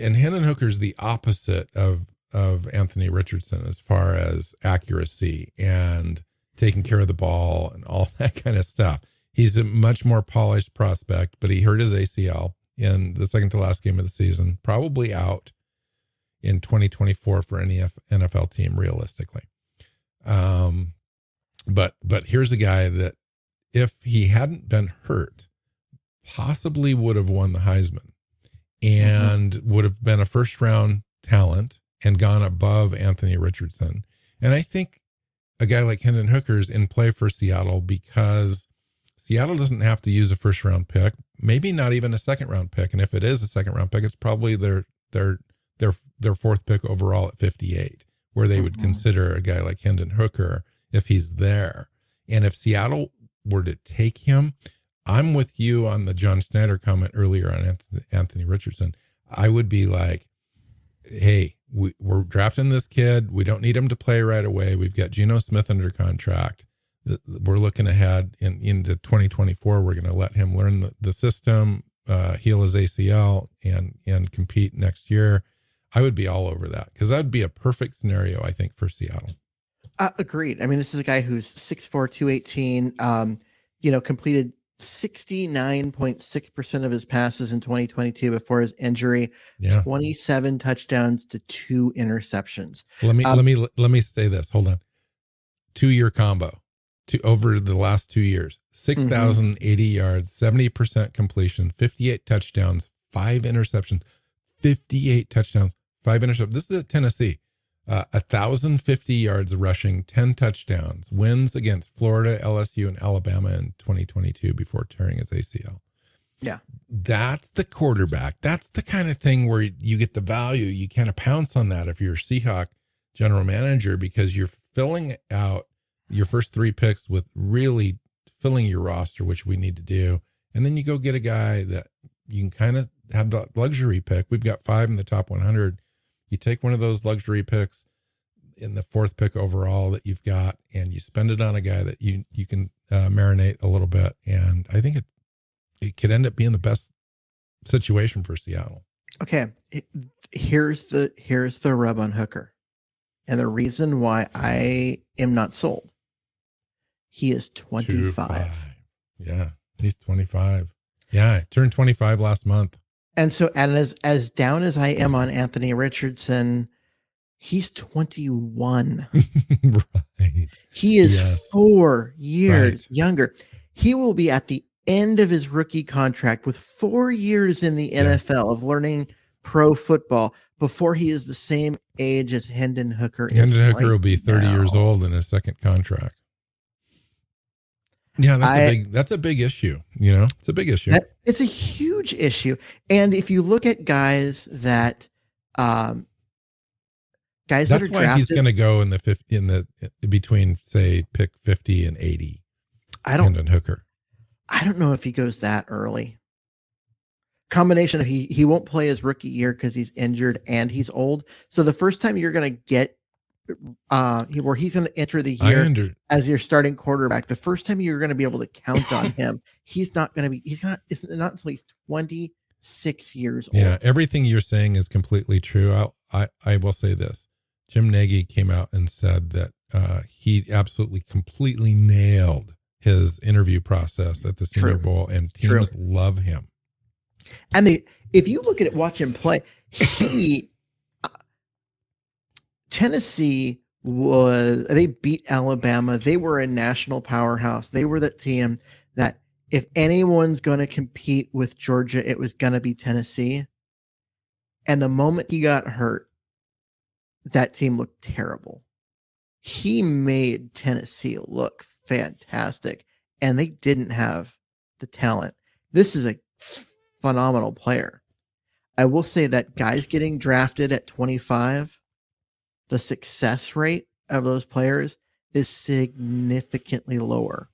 and Hendon Hooker's the opposite of of Anthony Richardson as far as accuracy and taking care of the ball and all that kind of stuff. He's a much more polished prospect, but he hurt his ACL in the second to last game of the season, probably out in 2024 for any NFL team realistically. Um, but but here's a guy that if he hadn't been hurt, possibly would have won the Heisman and mm-hmm. would have been a first round talent and gone above Anthony Richardson. And I think a guy like Hendon Hooker is in play for Seattle because Seattle doesn't have to use a first round pick, maybe not even a second round pick. And if it is a second round pick, it's probably their their their their fourth pick overall at 58, where they would mm-hmm. consider a guy like Hendon Hooker if he's there. And if Seattle were to take him, I'm with you on the John Schneider comment earlier on Anthony, Richardson. I would be like, hey, we, we're drafting this kid. We don't need him to play right away. We've got Geno Smith under contract. We're looking ahead in, into 2024. We're going to let him learn the, the system, uh, heal his ACL, and and compete next year. I would be all over that because that would be a perfect scenario, I think, for Seattle. Uh, agreed. I mean, this is a guy who's 6'4", 218, um, you know, completed 69.6% of his passes in 2022 before his injury, Yeah. 27 touchdowns to two interceptions. Let me Um, let me let me say this. Hold on. Two year combo. To over the last two years. Six thousand eighty yards, seventy percent completion, fifty eight touchdowns, five interceptions, fifty eight touchdowns, five interceptions. This is at Tennessee. Uh, 1,050 yards rushing, 10 touchdowns, wins against Florida, LSU, and Alabama in 2022 before tearing his ACL Yeah. that's the quarterback. That's the kind of thing where you get the value. You kind of pounce on that if you're a Seahawk general manager because you're filling out your first three picks with really filling your roster, which we need to do. And then you go get a guy that you can kind of have the luxury pick. We've got five in the top 100. You take one of those luxury picks in the fourth pick overall that you've got, and you spend it on a guy that you you can uh, marinate a little bit. And I think it it could end up being the best situation for Seattle. Okay, here's the here's the rub on Hooker, and the reason why I am not sold. He is twenty five. Yeah, he's 25. Yeah, turned 25 last month. And so and as as down as I am on Anthony Richardson, he's twenty one. right. He is Yes. four years Right. younger. He will be at the end of his rookie contract with four years in the NFL of learning pro football before he is the same age as Hendon Hooker. Hendon Hooker right will be 30 years old in his second contract. Yeah, that's a I- big that's a big issue. You know, it's a big issue. That- it's a huge issue. And if you look at guys that, um, guys That's that are why drafted, he's going to go in the 50 in the between say pick 50 and 80. I don't, Hendon Hooker. I don't know if he goes that early. Combination of he he won't play his rookie year because he's injured and he's old. So the first time you're gonna get uh where he's gonna enter the year as your starting quarterback, the first time you're gonna be able to count on him, he's not gonna be he's not it's not until he's 26 years old. Yeah, everything you're saying is completely true. I'll, I I will say this: Jim Nagy came out and said that uh, he absolutely completely nailed his interview process at the Senior True. Bowl, and True. teams love him. And they, if you look at it, watch him play, he, Tennessee was, they beat Alabama. They were a national powerhouse. They were the team that if anyone's going to compete with Georgia, it was going to be Tennessee. And the moment he got hurt, that team looked terrible. He made Tennessee look fantastic, and they didn't have the talent. This is a phenomenal player. I will say that guys getting drafted at 25, the success rate of those players is significantly lower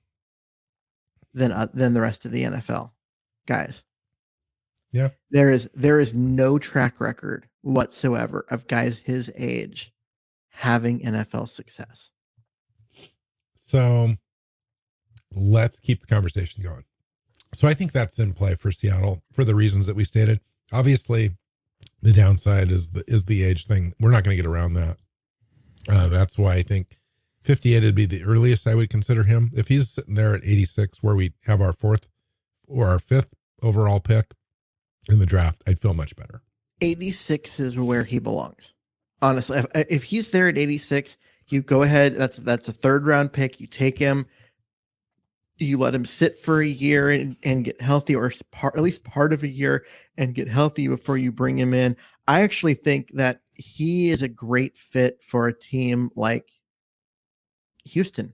than uh, than the rest of the NFL guys. Yeah. There is there is no track record whatsoever of guys his age having NFL success. So let's keep the conversation going. So I think that's in play for Seattle for the reasons that we stated. Obviously, the downside is the is the age thing. We're not going to get around that. Uh, that's why I think 58 would be the earliest I would consider him. If he's sitting there at 86, where we have our fourth or our fifth overall pick in the draft, I'd feel much better. 86 is where he belongs. Honestly, if, if he's there at 86, you go ahead. That's that's a third round pick. You take him. You let him sit for a year and, and get healthy, or part, at least part of a year and get healthy before you bring him in. I actually think that he is a great fit for a team like Houston.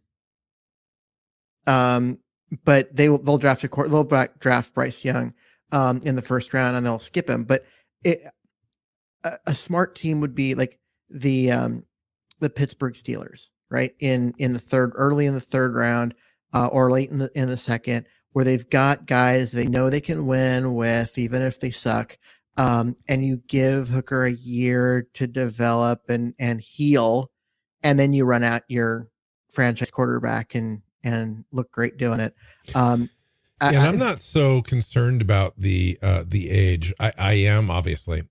Um, but they will they'll draft a court they'll draft Bryce Young um in the first round and they'll skip him. But it, a, a smart team would be like the um the Pittsburgh Steelers, right? In in the third early in the third round uh, or late in the in the second where they've got guys they know they can win with even if they suck. Um, and you give Hooker a year to develop and and heal, and then you run out your franchise quarterback and and look great doing it. Um, I- and I'm not so concerned about the uh, the age. I, I am obviously,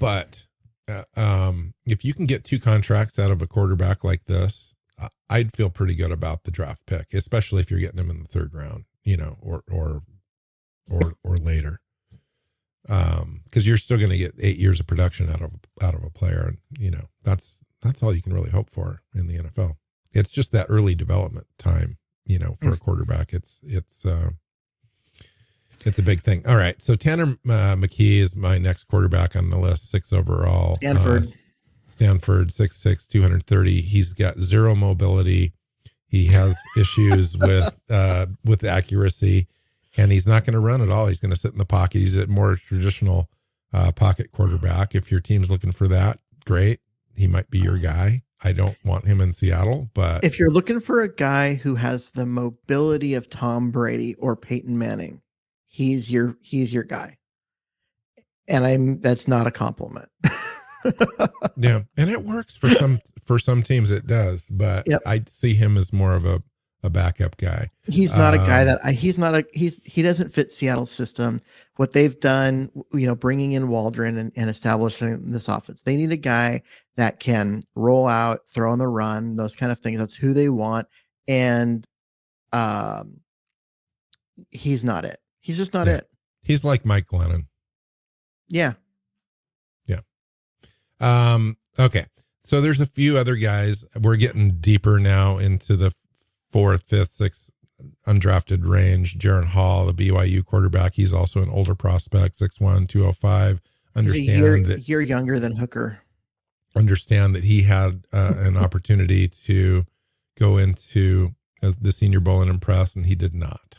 but uh, um, if you can get two contracts out of a quarterback like this, I'd feel pretty good about the draft pick, especially if you're getting him in the third round, you know, or or or or later. Um, because you're still going to get eight years of production out of out of a player, and you know that's that's all you can really hope for in the NFL. It's just that early development time, you know, for a quarterback. It's it's uh, it's a big thing. All right, so Tanner uh, McKee is my next quarterback on the list, six overall. Stanford. Uh, Stanford, 6'6", 230. He's got zero mobility. He has issues with uh, with accuracy, and he's not going to run at all. He's going to sit in the pocket. He's a more traditional uh, pocket quarterback. If your team's looking for that, great. He might be your guy. I don't want him in Seattle, but if you're looking for a guy who has the mobility of Tom Brady or Peyton Manning, he's your he's your guy. And I'm that's not a compliment. yeah, and it works for some for some teams. It does, but Yep. I see him as more of a a backup guy. He's not a guy Um, that I, he's not a he's he doesn't fit Seattle's system what they've done, you know, bringing in Waldron and, and establishing this offense. They need a guy that can roll out, throw on the run, those kind of things. That's who they want. And um he's not it. He's just not Yeah. it. He's like Mike Glennon. Yeah. Yeah. Um, okay. So there's a few other guys. We're getting deeper now into the fourth, fifth, sixth undrafted range. Jaren Hall, the BYU quarterback, he's also an older prospect, 6'1, 205. He's a Understand year, that year younger than Hooker. understand that he had uh, an opportunity to go into uh, the Senior Bowl and impress, and he did not.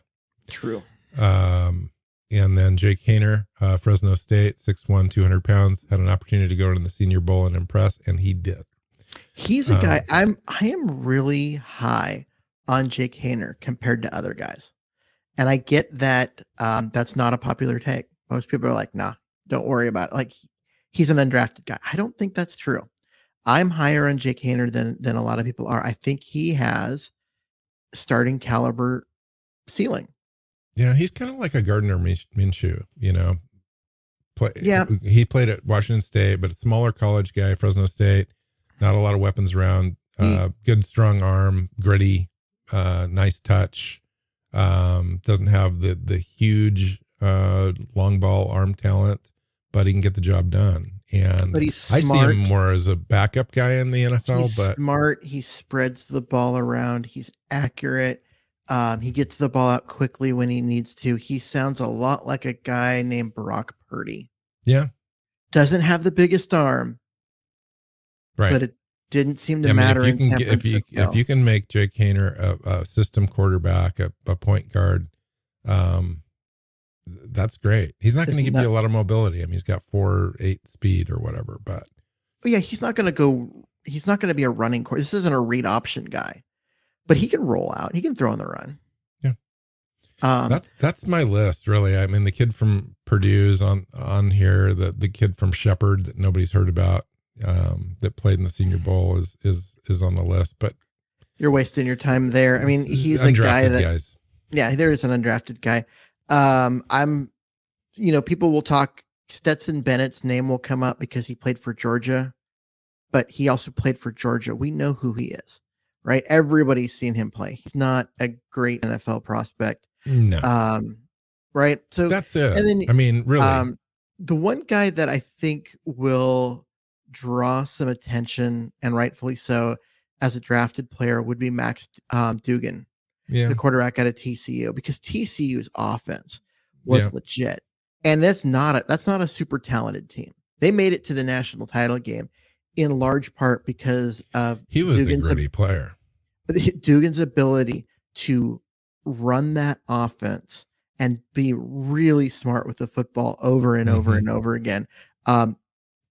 True. Um, and then Jake Haener, uh, Fresno State, 6'1, 200 pounds, had an opportunity to go into the Senior Bowl and impress, and he did. He's a Um, guy I'm I am really high on Jake Haener compared to other guys. And I get that um, that's not a popular take. Most people are like, nah, don't worry about it. Like he's an undrafted guy. I don't think that's true. I'm higher on Jake Haener than than a lot of people are. I think he has starting caliber ceiling. Yeah, he's kind of like a Gardner Min- Minshew, you know. Play, Yeah. he played at Washington State, but a smaller college guy, Fresno State. Not a lot of weapons around. Uh, good, strong arm, gritty, uh, nice touch. Um, doesn't have the the huge uh, long ball arm talent, but he can get the job done. And But he's smart. I see him more as a backup guy in the NFL. he's but smart. He spreads the ball around. He's accurate. Um, he gets the ball out quickly when he needs to. He sounds a lot like a guy named Brock Purdy. yeah, Doesn't have the biggest arm, right. but it didn't seem to I mean, matter if you in can San get, if you if you can make Jake Haener a, a system quarterback, a, a point guard, um, that's great. He's not going to give you a lot of mobility. I mean, he's got four eight speed or whatever, but But yeah, he's not going to go. He's not going to be a running court. This isn't a read option guy, but he can roll out. He can throw on the run. Yeah. Um, that's that's my list really. I mean, the kid from Purdue's on on here. The the kid from Shepherd that nobody's heard about um, that played in the Senior Bowl is is is on the list, but you're wasting your time there. I mean, he's a guy that guys. yeah, there is an undrafted guy. Um, I'm, you know, people will talk. Stetson Bennett's name will come up because he played for Georgia, but he also played for Georgia. We know who he is, right? Everybody's seen him play. He's not a great NFL prospect. No, Um, right. So that's it. and then I mean, really, um, the one guy that I think will draw some attention and rightfully so as a drafted player would be Max um, Duggan yeah. the quarterback out of TCU because TCU's offense was Yeah. legit. And that's not a that's not a super talented team. They made it to the national title game in large part because of He was Duggan's a ab- gritty player. Duggan's ability to run that offense and be really smart with the football over and over Mhm. and over again. Um,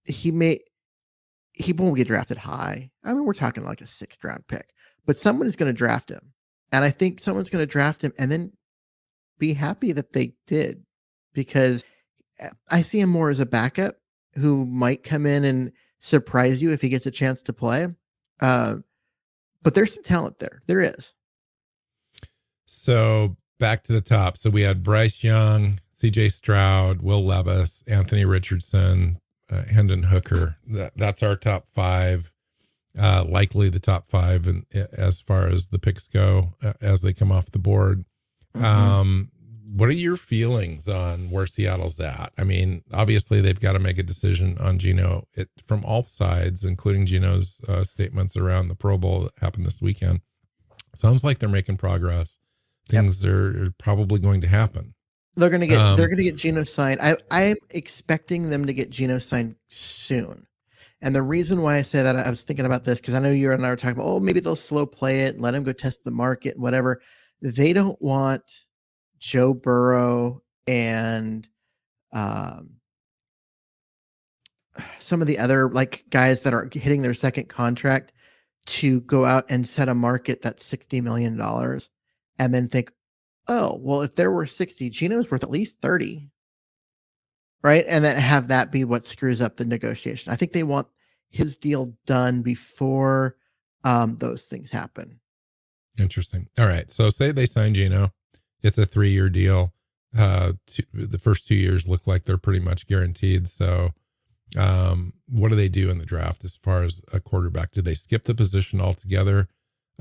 he may he won't get drafted high. I mean, we're talking like a sixth round pick, but someone is going to draft him, and I think someone's going to draft him and then be happy that they did because uh, I see him more as a backup who might come in and surprise you if he gets a chance to play. Uh, but there's some talent there. There is. So back to the top. So we had Bryce Young, CJ Stroud, Will Levis, Anthony Richardson, uh, Hendon Hooker. That, that's our top five. Uh, likely the top five, and as far as the picks go, uh, as they come off the board. Mm-hmm. Um, what are your feelings on where Seattle's at? I mean, obviously they've got to make a decision on Geno it, from all sides, including Geno's uh, statements around the Pro Bowl that happened this weekend. Sounds like they're making progress. Things are probably going to happen. They're gonna get Um, they're gonna get Geno signed. I I'm expecting them to get Geno signed soon. And the reason why I say that I was thinking about this because I know you and I were talking about, oh, maybe they'll slow play it and let him go test the market, whatever. They don't want Joe Burrow and um some of the other like guys that are hitting their second contract to go out and set a market that's 60 million dollars and then think oh well if there were 60 Geno's worth at least 30 right and then have that be what screws up the negotiation i think they want his deal done before um those things happen Interesting. All right. So say they sign Geno, it's a three year deal. Uh, two, the first two years look like they're pretty much guaranteed. So, um, what do they do in the draft as far as a quarterback? Do they skip the position altogether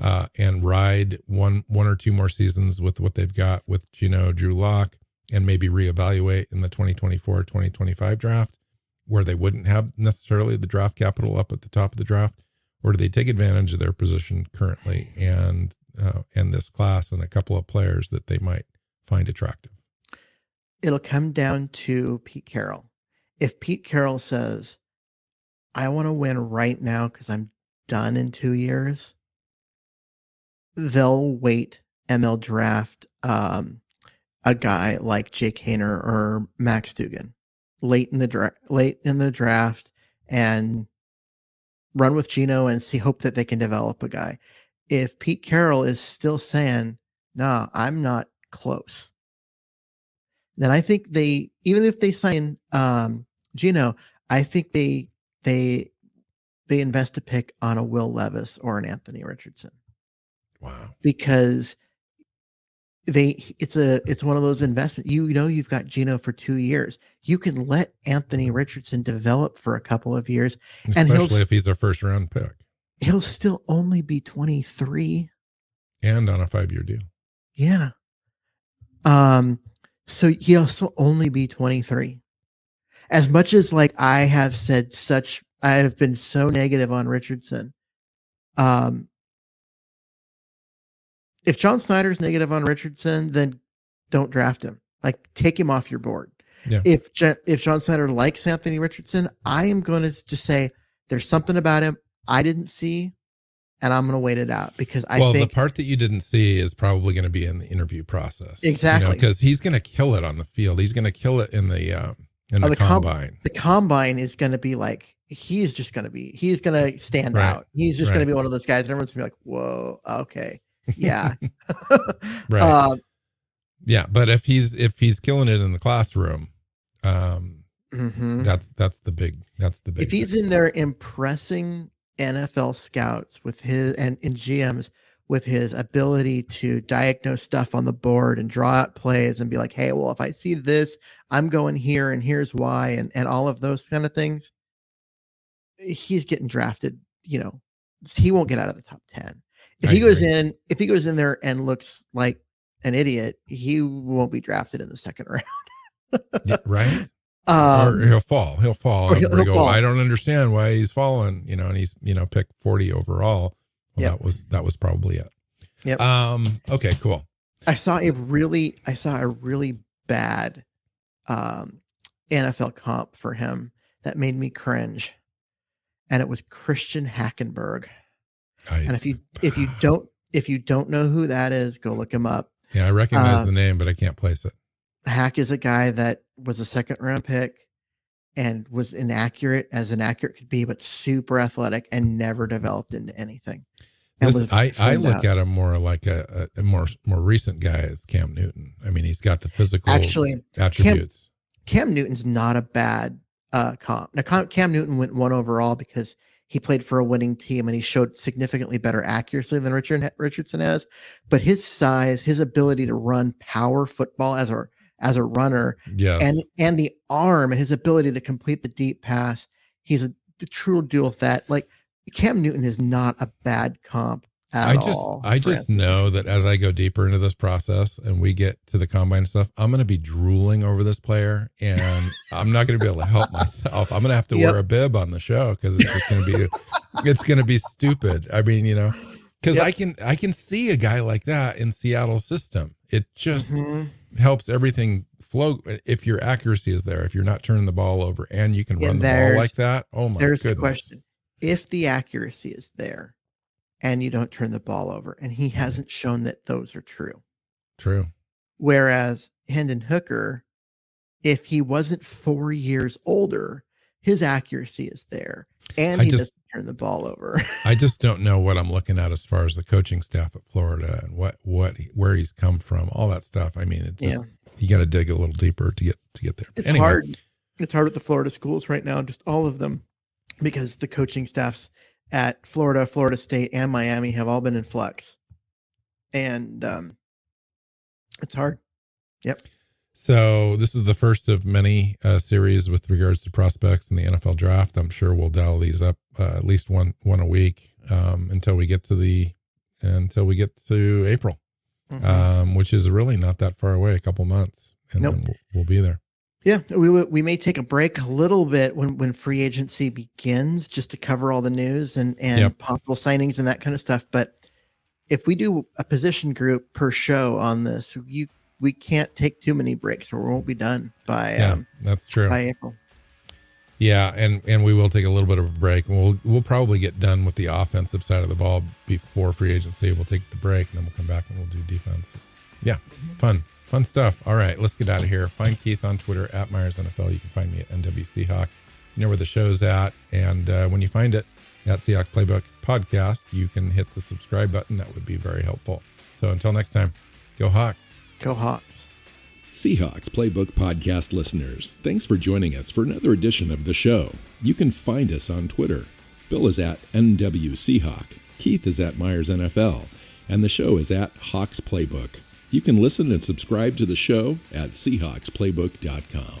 uh, and ride one one or two more seasons with what they've got with Geno Drew Lock and maybe reevaluate in the 2024 2025 draft where they wouldn't have necessarily the draft capital up at the top of the draft? Or do they take advantage of their position currently and uh, and this class and a couple of players that they might find attractive? It'll come down to Pete Carroll. If Pete Carroll says, I want to win right now because I'm done in two years, they'll wait and they'll draft um, a guy like Jake Haener or Max Duggan late in the draft, late in the draft, and run with Geno and see hope that they can develop a guy. If Pete Carroll is still saying, "Nah, I'm not close," then I think they even if they sign um, Geno, I think they they they invest a pick on a Will Levis or an Anthony Richardson. Wow. Because they it's a it's one of those investments. you know you've got Geno for 2 years. You can let Anthony Richardson develop for a couple of years and especially if he's a first round pick. He'll still only be 23 and on a 5-year deal. Yeah. Um so he'll still only be 23. As much as like I have said such I have been so negative on Richardson. Um if John Schneider's negative on Richardson, then don't draft him. Like take him off your board. Yeah. If if John Schneider likes Anthony Richardson, I am going to just say there's something about him I didn't see, and I'm going to wait it out because I well, think the part that you didn't see is probably going to be in the interview process. Exactly. because he's going to kill it on the field. He's going to kill it in the uh, in the, Oh, com- combine. the combine is going to be like he's just going to be he's going to stand Right. out. He's just going to be one of those guys, and everyone's going to be like, "Whoa, okay, yeah." Right. Uh, yeah, but if he's if he's killing it in the classroom, um, mhm. that's that's the big that's the big. if he's in there impressing NFL scouts with his and, and GMs with his ability to diagnose stuff on the board and draw out plays and be like, hey, well, if I see this, I'm going here and here's why, and, and all of those kind of things, he's getting drafted, you know, he won't get out of the top 10. If I he goes in, if he goes in there and looks like an idiot, he won't be drafted in the second round. Yeah, right. Um, or he'll fall. He'll fall. he'll- he'll go, fall. I don't understand why he's fallen. You know, and he's you know picked forty overall. Well, Yep. that was that was probably it. Yep. Um. Okay. Cool. I saw a really I saw a really bad um NFL comp for him that made me cringe. And it was Christian Hackenberg. I, And if you if you don't if you don't know who that is, go look him up. yeah, I recognize uh, the name, but I can't place it. Hack is a guy that was a second round pick and was inaccurate as inaccurate could be, but super athletic and never developed into anything. Listen, I, I look out. at him more like a, a, more more recent guy as Cam Newton. I mean, he's got the physical Actually, attributes. Cam Newton's not a bad uh, comp. Now, Cam, Cam Newton went one overall because he played for a winning team and he showed significantly better accuracy than Richard Richardson has. But his size, his ability to run power football as a as a runner, yes. and and the arm and his ability to complete the deep pass, he's a the true dual threat. Like Cam Newton is not a bad comp I just. I just Anthony. know that as I go deeper into this process and we get to the combine stuff, I'm going to be drooling over this player, and I'm not going to be able to help myself. I'm going to have to Yep. wear a bib on the show because it's just going to be it's going to be stupid. I mean, you know, because Yep. I can I can see a guy like that in Seattle's system. It just Mhm. helps everything flow if your accuracy is there. If you're not turning the ball over and you can Yeah, run the ball like that, oh my There's goodness. the question. If the accuracy is there and you don't turn the ball over, and he mm-hmm. hasn't shown that those are true. True. Whereas Hendon Hooker, if he wasn't four years older, his accuracy is there and I he just- doesn't turn the ball over. I just don't know what I'm looking at as far as the coaching staff at Florida and what what where he's come from, all that stuff. I mean, it's just, you got to dig a little deeper to get to get there. But It's anyway, hard. It's hard with the Florida schools right now, just all of them, because the coaching staffs at Florida, Florida State, and Miami have all been in flux, and um, it's hard. Yep. So this is the first of many uh, series with regards to prospects in the NFL draft. I'm sure we'll dial these up uh, at least one one a week um, until we get to the until we get to April, Mhm. um, which is really not that far away, a couple months, and Nope. then we'll, we'll be there. Yeah, we we may take a break a little bit when when free agency begins, just to cover all the news and and Yep. possible signings and that kind of stuff. But if we do a position group per show on this, you we can't take too many breaks, or we won't be done by Yeah, um, that's true. by April. Yeah, and and we will take a little bit of a break. We'll we'll probably get done with the offensive side of the ball before free agency. We'll take the break and then we'll come back and we'll do defense. Yeah, fun, fun stuff. All right, let's get out of here. Find Keith on Twitter at Myers NFL. You can find me at NWC Hawk. You know where the show's at, and uh, when you find it at Seahawks Playbook Podcast, you can hit the subscribe button. That would be very helpful. So until next time, go Hawks. Go Hawks. Seahawks Playbook Podcast listeners, thanks for joining us for another edition of the show. You can find us on Twitter. Bill is at NW Seahawk, Keith is at Myers NFL, and the show is at Hawks Playbook. You can listen and subscribe to the show at SeahawksPlaybook.com.